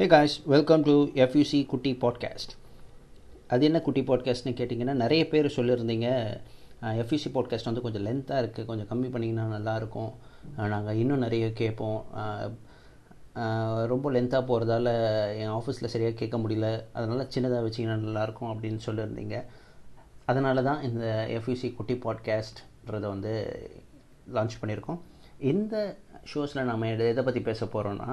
Hey guys welcome to FUC குட்டி podcast அது என்ன குட்டி பாட்காஸ்ட்னு கேட்டிங்கன்னா நிறைய பேர் சொல்லியிருந்தீங்க. எஃப்யூசி பாட்காஸ்ட் வந்து கொஞ்சம் லென்த்தாக இருக்குது கொஞ்சம் கம்மி பண்ணிங்கன்னா நல்லாயிருக்கும். நாங்கள் இன்னும் நிறைய கேட்போம். ரொம்ப லென்த்தாக போகிறதால என் ஆஃபீஸில் சரியாக கேட்க முடியல. அதனால் சின்னதாக வச்சிங்கன்னா நல்லாயிருக்கும் அப்படின்னு சொல்லியிருந்தீங்க. அதனால தான் இந்த எஃப்யூசி குட்டி பாட்காஸ்ட்ன்றதை வந்து லான்ச் பண்ணியிருக்கோம். இந்த ஷோஸில் நம்ம எதை பற்றி பேச போகிறோன்னா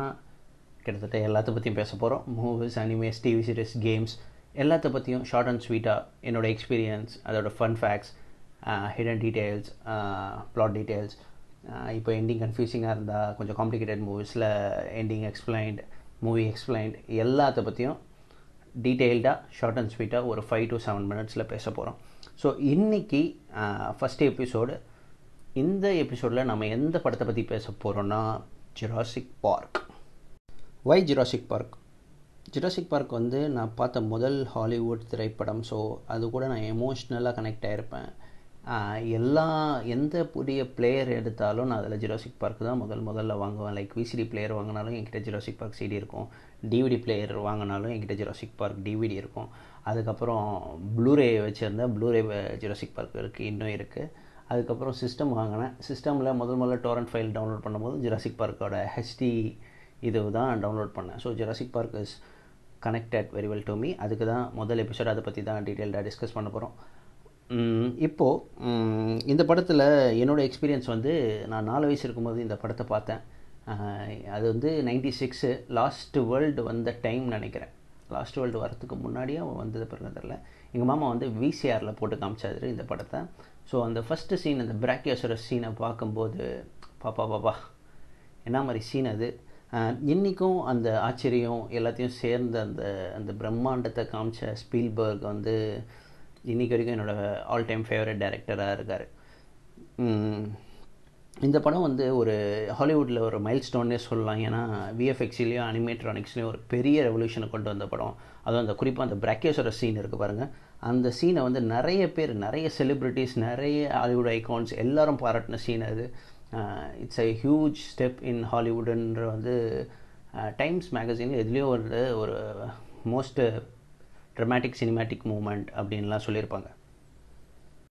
கிட்டத்தட்ட எல்லாத்த பற்றியும் பேச போகிறோம் movies animes TV series games எல்லாத்த பற்றியும் ஷார்ட் அண்ட் ஸ்வீட்டாக என்னோடய எக்ஸ்பீரியன்ஸ் அதோட fun facts hidden details plot details இப்போ எண்டிங் கன்ஃபியூசிங்காக இருந்தால் கொஞ்சம் காம்ப்ளிகேட்டட் மூவிஸில் எண்டிங் எக்ஸ்பிளைன்ட் மூவி எக்ஸ்பிளைன்ட் எல்லாத்த பற்றியும் டீட்டெயில்டாக ஷார்ட் அண்ட் ஸ்வீட்டாக ஒரு ஃபைவ் டு செவன் மினிட்ஸில் பேச போகிறோம் ஸோ இன்றைக்கி ஃபஸ்ட் எபிசோடு இந்த எபிசோடில் நம்ம எந்த படத்தை பற்றி பேச போகிறோன்னா Jurassic Park why Jurassic Park Jurassic Park வந்து நான் பார்த்த முதல் ஹாலிவுட் திரைப்படம் ஸோ அது கூட நான் எமோஷ்னலாக கனெக்ட் ஆகிருப்பேன் எல்லா எந்த புதிய பிளேயர் எடுத்தாலும் நான் அதில் ஜுராசிக் பார்க் தான் முதல் முதல்ல வாங்குவேன். லைக் விசிடி பிளேயர் வாங்கினாலும் என்கிட்ட ஜுராசிக் பார்க் சிடி இருக்கும். டிவிடி பிளேயர் வாங்கினாலும் என்கிட்ட ஜுராசிக் பார்க் டிவிடி இருக்கும். அதுக்கப்புறம் ப்ளூரே வச்சுருந்தேன் ப்ளூரே ஜுராசிக் பார்க் இருக்குது இன்னும் இருக்குது அதுக்கப்புறம் சிஸ்டம் வாங்கினேன். சிஸ்டமில் முதல் முதல்ல டோரண்ட் ஃபைல் டவுன்லோட் பண்ணும்போது ஜுராசிக் பார்க்கோட ஹெச்டி இது தான் டவுன்லோட் பண்ணேன். So Jurassic Park is connected very well to me அதுக்கு தான் முதல் எபிசோட் அதை பற்றி தான் டீட்டெயில்டாக டிஸ்கஸ் பண்ண போகிறோம் இப்போது இந்த படத்தில் என்னோடய எக்ஸ்பீரியன்ஸ் வந்து நான் நாலு வயசு இருக்கும்போது இந்த படத்தை பார்த்தேன். அது வந்து நைன்டி சிக்ஸு லாஸ்ட் வேர்ல்டு வந்த டைம் நினைக்கிறேன். லாஸ்ட் வேர்ல்டு வரத்துக்கு முன்னாடியே அவன் வந்தது பிறகு தெரில எங்கள் மாமா வந்து விசிஆரில் போட்டு காமிச்சாரு இந்த படத்தை. ஸோ அந்த ஃபஸ்ட்டு சீன் அந்த பிராக்கியோசர சீனை பார்க்கும்போது பாப்பா பாப்பா என்ன மாதிரி சீன் அது? இன்றைக்கும் அந்த ஆச்சரியம் எல்லாத்தையும் சேர்ந்த அந்த அந்த பிரம்மாண்டத்தை காமிச்ச ஸ்பீல்பர்க் வந்து இன்றைக்கி வரைக்கும் என்னோடய ஆல் டைம் ஃபேவரட் டைரக்டராக இருக்கார் இந்த படம் வந்து ஒரு ஹாலிவுட்டில் ஒரு மைல் ஸ்டோன்னே சொல்லலாம். ஏன்னா விஎஃப்எக்ஸ்லேயும் அனிமேட்ரானிக்ஸ்லேயும் ஒரு பெரிய ரெவல்யூஷனை கொண்டு வந்த படம். அதுவும் அந்த குறிப்பாக அந்த பிராக்கேஸ்வர சீன் இருக்குது பாருங்கள் அந்த சீனை வந்து நிறைய பேர் நிறைய செலிப்ரிட்டிஸ் நிறைய ஹாலிவுட் ஐகான்ஸ் எல்லாரும் பாராட்டின சீன் அது it's a huge step in ஹாலிவுட்டுன்ற வந்து டைம்ஸ் மேகசின் எதுலேயோ ஒரு ஒரு மோஸ்ட் ட்ரமாட்டிக் சினிமேட்டிக் மூமெண்ட் அப்படின்லாம் சொல்லியிருப்பாங்க.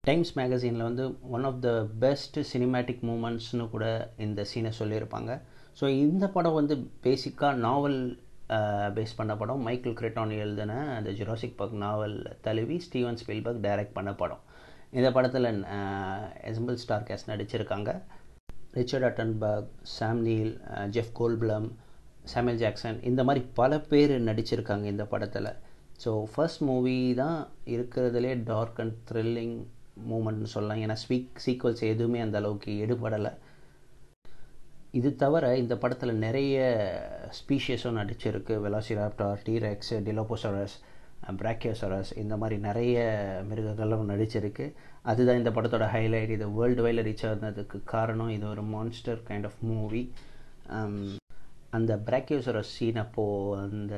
டைம்ஸ் மேகசினில் வந்து one of the best cinematic மூமெண்ட்ஸ்னு கூட இந்த சீனை சொல்லியிருப்பாங்க. ஸோ இந்த படம் வந்து பேசிக்காக நாவல் பேஸ் பண்ண படம். மைக்கேல் கிரெட்டான் எழுதின அந்த ஜுராசிக் பர்க் நாவல் தழுவி ஸ்டீவன் ஸ்பீல்பர்க் டைரக்ட் பண்ண படம். இந்த படத்தில் எசம்பிள் ஸ்டார் கேஸ் நடிச்சிருக்காங்க. Richard Attenborough Sam Neill Jeff Goldblum Samuel Jackson இந்த மாதிரி பல பேர் நடிச்சிருக்காங்க இந்த படத்தில். ஸோ ஃபர்ஸ்ட் மூவி தான் இருக்கிறதுலே டார்க் அண்ட் த்ரில்லிங் மூமெண்ட்னு சொல்லலாம். ஏன்னா ஸ்வீக் சீக்வல்ஸ் எதுவுமே அந்த அளவுக்கு எடுபடலை. இது தவிர இந்த படத்தில் நிறைய ஸ்பீஷியஸும் நடிச்சிருக்கு. வெலாசிராப்டார் டீரெக்ஸ் டிலோபோசரஸ் பிராக்கியோசரஸ் இந்த மாதிரி நிறைய மிருகங்களும் நடிச்சிருக்கு. அதுதான் இந்த படத்தோட ஹைலைட் இது வேர்ல்டு வைடில் ரீச் ஆனதுக்கு காரணம் இது ஒரு மான்ஸ்டர் கைண்ட் ஆஃப் மூவி அந்த பிராக்கியோசரஸ் சீன் அப்போது அந்த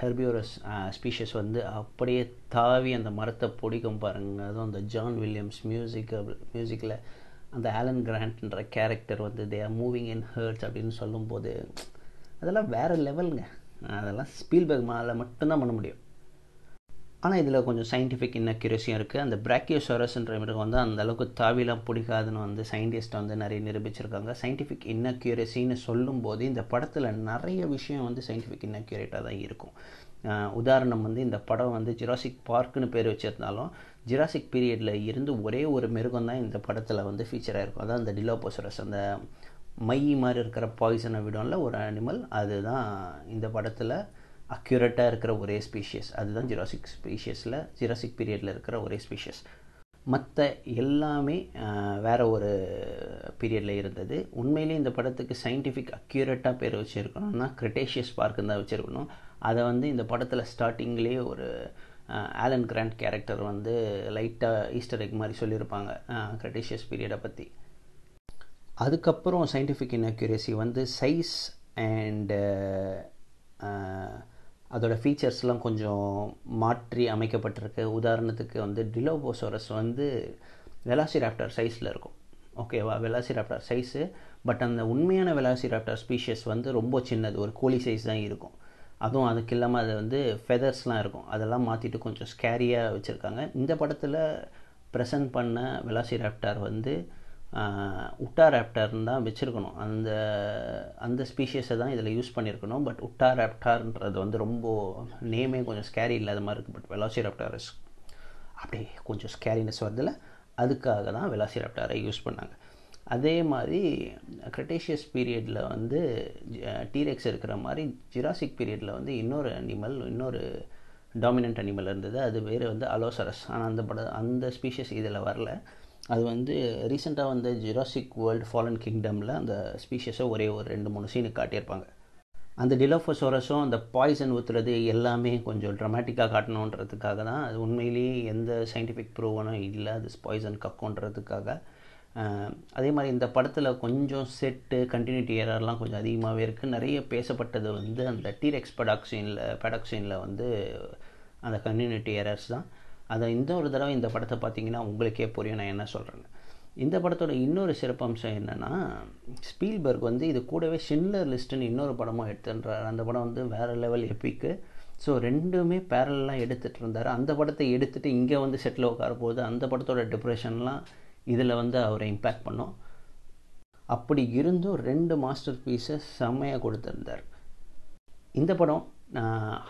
ஹெர்பியோரஸ் ஸ்பீஷஸ் வந்து அப்படியே தாவி அந்த மரத்தை பிடிக்கும் பாருங்கள் அதுவும் அந்த ஜான் வில்லியம்ஸ் மியூசிக் மியூசிக்கில் அந்த ஆலன் கிராண்ட்ன்ற கேரக்டர் வந்து they are moving in herds அப்படின்னு சொல்லும்போது அதெல்லாம் வேறு லெவலுங்க அதெல்லாம் ஸ்பீல்பேக் மேலே மட்டும்தான் பண்ண முடியும். ஆனால் இதில் கொஞ்சம் சயின்டிஃபிக் இன்னக்யூரஸியும் இருக்குது அந்த பிராக்கியோசரஸ்ன்ற மிருகம் வந்து அந்த அளவுக்கு தாவிலாம் பிடிக்காதுன்னு வந்து சயின்டிஸ்ட் வந்து நிறைய நிரூபிச்சிருக்காங்க. சயின்டிஃபிக் இன்னக்யூரஸின்னு சொல்லும்போது இந்த படத்தில் நிறைய விஷயம் வந்து சயின்டிஃபிக் இன்னக்யூரேட்டாக தான் இருக்கும். உதாரணம் வந்து இந்த படம் வந்து ஜிராசிக் பார்க்குன்னு பேர் வச்சுருந்தாலும் ஜிராசிக் பீரியடில் இருந்து ஒரே ஒரு மிருகம் தான் இந்த படத்தில் வந்து ஃபீச்சர் ஆகிருக்கும் அதான் அந்த டிலோபோசரஸ் அந்த மை மாதிரி இருக்கிற பாய்சனை விடும்ல ஒரு அனிமல் அதுதான் இந்த படத்தில் அக்யூரேட்டாக இருக்கிற ஒரே ஸ்பீஷியஸ் அதுதான் ஜிராசிக் ஸ்பீஷியஸில் ஜிராசிக் பீரியடில் இருக்கிற ஒரே ஸ்பீஷியஸ் மற்ற எல்லாமே வேறு ஒரு பீரியடில் இருந்தது. உண்மையிலே இந்த படத்துக்கு சயின்டிஃபிக் அக்யூரேட்டாக பேர் வச்சுருக்கணும்னா கிரிட்டேஷியஸ் பார்க்குன்னு தான் வச்சுருக்கணும். அதை வந்து இந்த படத்தில் ஸ்டார்டிங்லேயே ஒரு ஆலன் கிராண்ட் கேரக்டர் வந்து லைட்டாக ஈஸ்டர் எக் மாதிரி சொல்லியிருப்பாங்க கிரிட்டேஷியஸ் பீரியடை பற்றி அதுக்கப்புறம் சயின்டிஃபிக் இன்அக்யூரேசி வந்து சைஸ் அண்டு அதோடய ஃபீச்சர்ஸ்லாம் கொஞ்சம் மாற்றி அமைக்கப்பட்டிருக்கு. உதாரணத்துக்கு வந்து டிலோபோசோரஸ் வந்து வெலாசிராப்டர் சைஸில் இருக்கும். ஓகேவா வெலாசிராப்டர் சைஸு பட் அந்த உண்மையான வெலாசிராப்டர் ஸ்பீஷியஸ் வந்து ரொம்ப சின்னது. ஒரு கோழி சைஸ் தான் இருக்கும். அதுவும் அதுக்கு இல்லாமல் அது வந்து ஃபெதர்ஸ்லாம் இருக்கும். அதெல்லாம் மாற்றிட்டு கொஞ்சம் ஸ்கேரியாக வச்சுருக்காங்க. இந்த படத்தில் ப்ரெசன்ட் பண்ண வெலாசிராப்டார் வந்து உட்டா ராப்டர்னு தான் வச்சுருக்கணும். அந்த அந்த ஸ்பீஷியஸை தான் இதில் யூஸ் பண்ணியிருக்கணும் பட் உட்டா ராப்டார்ன்றது வந்து ரொம்ப நேமே கொஞ்சம் ஸ்கேரி இல்லாத மாதிரி இருக்குது பட் வெலாசிராப்டார் அப்படியே கொஞ்சம் ஸ்கேரினஸ் வருதில்ல அதுக்காக தான் வெலாசிராப்டாரை யூஸ் பண்ணாங்க. அதே மாதிரி க்ரிட்டேஷியஸ் பீரியடில் வந்து டீரெக்ஸ் இருக்கிற மாதிரி ஜிராசிக் பீரியடில் வந்து இன்னொரு அனிமல் இன்னொரு டாமினன்ட் அனிமல் இருந்தது. அது வேறு வந்து அலோசரஸ் ஆனால் அந்த பட அந்த ஸ்பீஷஸ் இதில் வரல. அது வந்து ரீசெண்டாக வந்து ஜிராசிக் வேர்ல்டு ஃபாலன் கிங்டமில் அந்த ஸ்பீஷஸை ஒரே ஒரு ரெண்டு மூணு சீனு காட்டியிருப்பாங்க. அந்த டிலோஃபோசோரஸும் அந்த பாய்சன் ஊற்றுறது எல்லாமே கொஞ்சம் ட்ரமாட்டிக்காக காட்டணுன்றதுக்காக தான். அது உண்மையிலேயே எந்த சயின்டிஃபிக் ப்ரூவனும் இல்லை. அது பாய்சன் கக்குன்றதுக்காக அதே மாதிரி இந்த படத்தில் கொஞ்சம் செட்டு கண்டினியூட்டி ஏரர்லாம் கொஞ்சம் அதிகமாகவே இருக்குது நிறைய பேசப்பட்டது வந்து அந்த டீரெக்ஸ் ப்ரொடக்ஷனில் ப்ரொடக்ஷனில் வந்து அந்த கண்டினியூட்டி ஏரர்ஸ் தான். அதை இந்த ஒரு தடவை இந்த படத்தை பார்த்தீங்கன்னா உங்களுக்கே புரியும் நான் என்ன சொல்கிறேன்னு இந்த படத்தோட இன்னொரு சிறப்பம்சம் என்னென்னா ஸ்பீல்பர்க் வந்து இது கூடவே ஷின்லர் லிஸ்ட்டுன்னு இன்னொரு படமாக எடுத்துன்றார் அந்த படம் வந்து வேறு லெவல் எப்பிக்கு. ஸோ ரெண்டுமே பேரலாம் எடுத்துகிட்டு இருந்தார். அந்த படத்தை எடுத்துகிட்டு இங்கே வந்து செட்டில் உட்கார போது அந்த படத்தோட டிப்ரெஷன்லாம் இதில் வந்து அவரை இம்பேக்ட் பண்ணோம். அப்படி இருந்தும் ரெண்டு மாஸ்டர் பீஸை செம்மையாக கொடுத்துருந்தார். இந்த படம்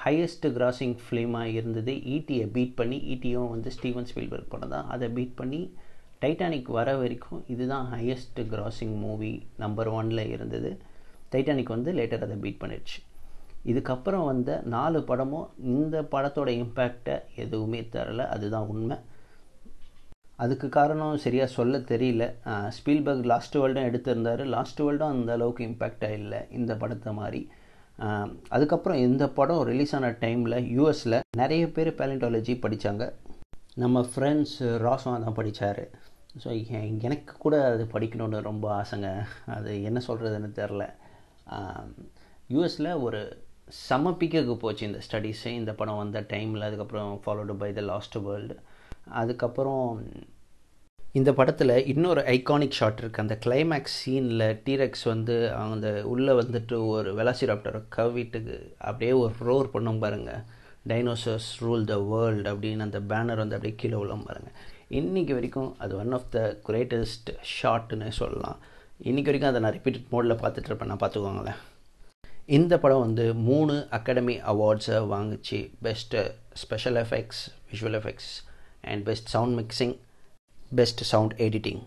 ஹையஸ்ட் கிராசிங் ஃபிலிமாக இருந்தது. E ஈட்டியை பீட் பண்ணி e ஈட்டியும் வந்து ஸ்டீவன் ஸ்பீல்பர்க் படம் தான் அதை பீட் பண்ணி டைட்டானிக் வர வரைக்கும் இதுதான் ஹையஸ்ட் கிராசிங் மூவி நம்பர் ஒனில் இருந்தது. டைட்டானிக் வந்து லேட்டர் அதை பீட் பண்ணிடுச்சு. இதுக்கப்புறம் வந்த நாலு படமும் இந்த படத்தோட இம்பேக்டை எதுவுமே தரல. அதுதான் உண்மை. அதுக்கு காரணம் சரியாக சொல்ல தெரியல. ஸ்பீல்பர்க் லாஸ்ட் வேர்ல்டும் எடுத்திருந்தார். லாஸ்ட் வேர்ல்டும் அந்த அளவுக்கு இம்பேக்டாக இல்லை. இந்த படத்தை மாதிரி. அதுக்கப்புறம் இந்த படம் ரிலீஸ் ஆன டைமில் யூஎஸில் நிறைய பேர் பேலண்டாலஜி படித்தாங்க நம்ம ஃப்ரெண்ட்ஸ் ராசம் தான் படித்தார் ஸோ எனக்கு கூட அது படிக்கணுன்னு ரொம்ப ஆசைங்க. அது என்ன சொல்கிறதுன்னு தெரில யூஎஸில் ஒரு செம பீக்குக்கு போச்சு இந்த ஸ்டடீஸு இந்த படம் வந்த டைமில் அதுக்கப்புறம் followed by the lost world அதுக்கப்புறம் இந்த படத்தில் இன்னொரு ஐகானிக் ஷாட் இருக்குது அந்த கிளைமேக்ஸ் சீனில் டீரெக்ஸ் வந்து அந்த உள்ளே வந்துட்டு ஒரு வெலாசிராப்டரை கவிட்டுக்கு அப்படியே ஒரு ரோர் பண்ணும் பாருங்கள் டைனோசர்ஸ் ரூல் த வேர்ல்டு அப்படின்னு அந்த பேனர் வந்து அப்படியே கீழே உள்ள பாருங்கள் இன்றைக்கி வரைக்கும் அது ஒன் ஆஃப் த கிரேட்டஸ்ட் ஷாட்டுன்னு சொல்லலாம். இன்றைக்கி வரைக்கும் அதை நான் ரிப்பீட்டட் மோடில் பார்த்துட்ருப்பேன் நான் பார்த்துக்கோங்களேன். இந்த படம் வந்து மூணு அகாடமி அவார்ட்ஸை வாங்கிச்சு. Best special effects visual effects and best sound mixing best sound editing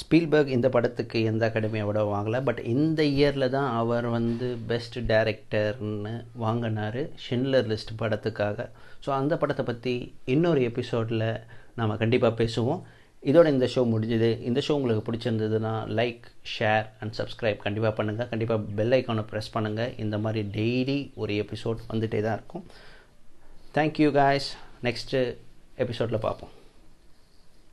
Spielberg இந்த படத்துக்கு எந்த அகாடமி அவார்டோ வாங்கலை பட் இந்த இயரில் தான் அவர் வந்து பெஸ்ட் டைரக்டர்னு வாங்கினார் ஷின்லர் லிஸ்ட் படத்துக்காக. ஸோ அந்த படத்தை பற்றி இன்னொரு எபிசோடில் நாம் கண்டிப்பாக பேசுவோம். இதோட இந்த ஷோ முடிஞ்சுது. இந்த ஷோ உங்களுக்கு பிடிச்சிருந்ததுன்னா லைக் ஷேர் அண்ட் சப்ஸ்கிரைப் கண்டிப்பாக பண்ணுங்கள் கண்டிப்பாக பெல் ஐக்கானை ப்ரெஸ் பண்ணுங்கள் இந்த மாதிரி டெய்லி ஒரு எபிசோட் வந்துகிட்டே தான் இருக்கும். தேங்க்யூ காய்ஸ் நெக்ஸ்ட்டு எபிசோடில் பார்ப்போம்.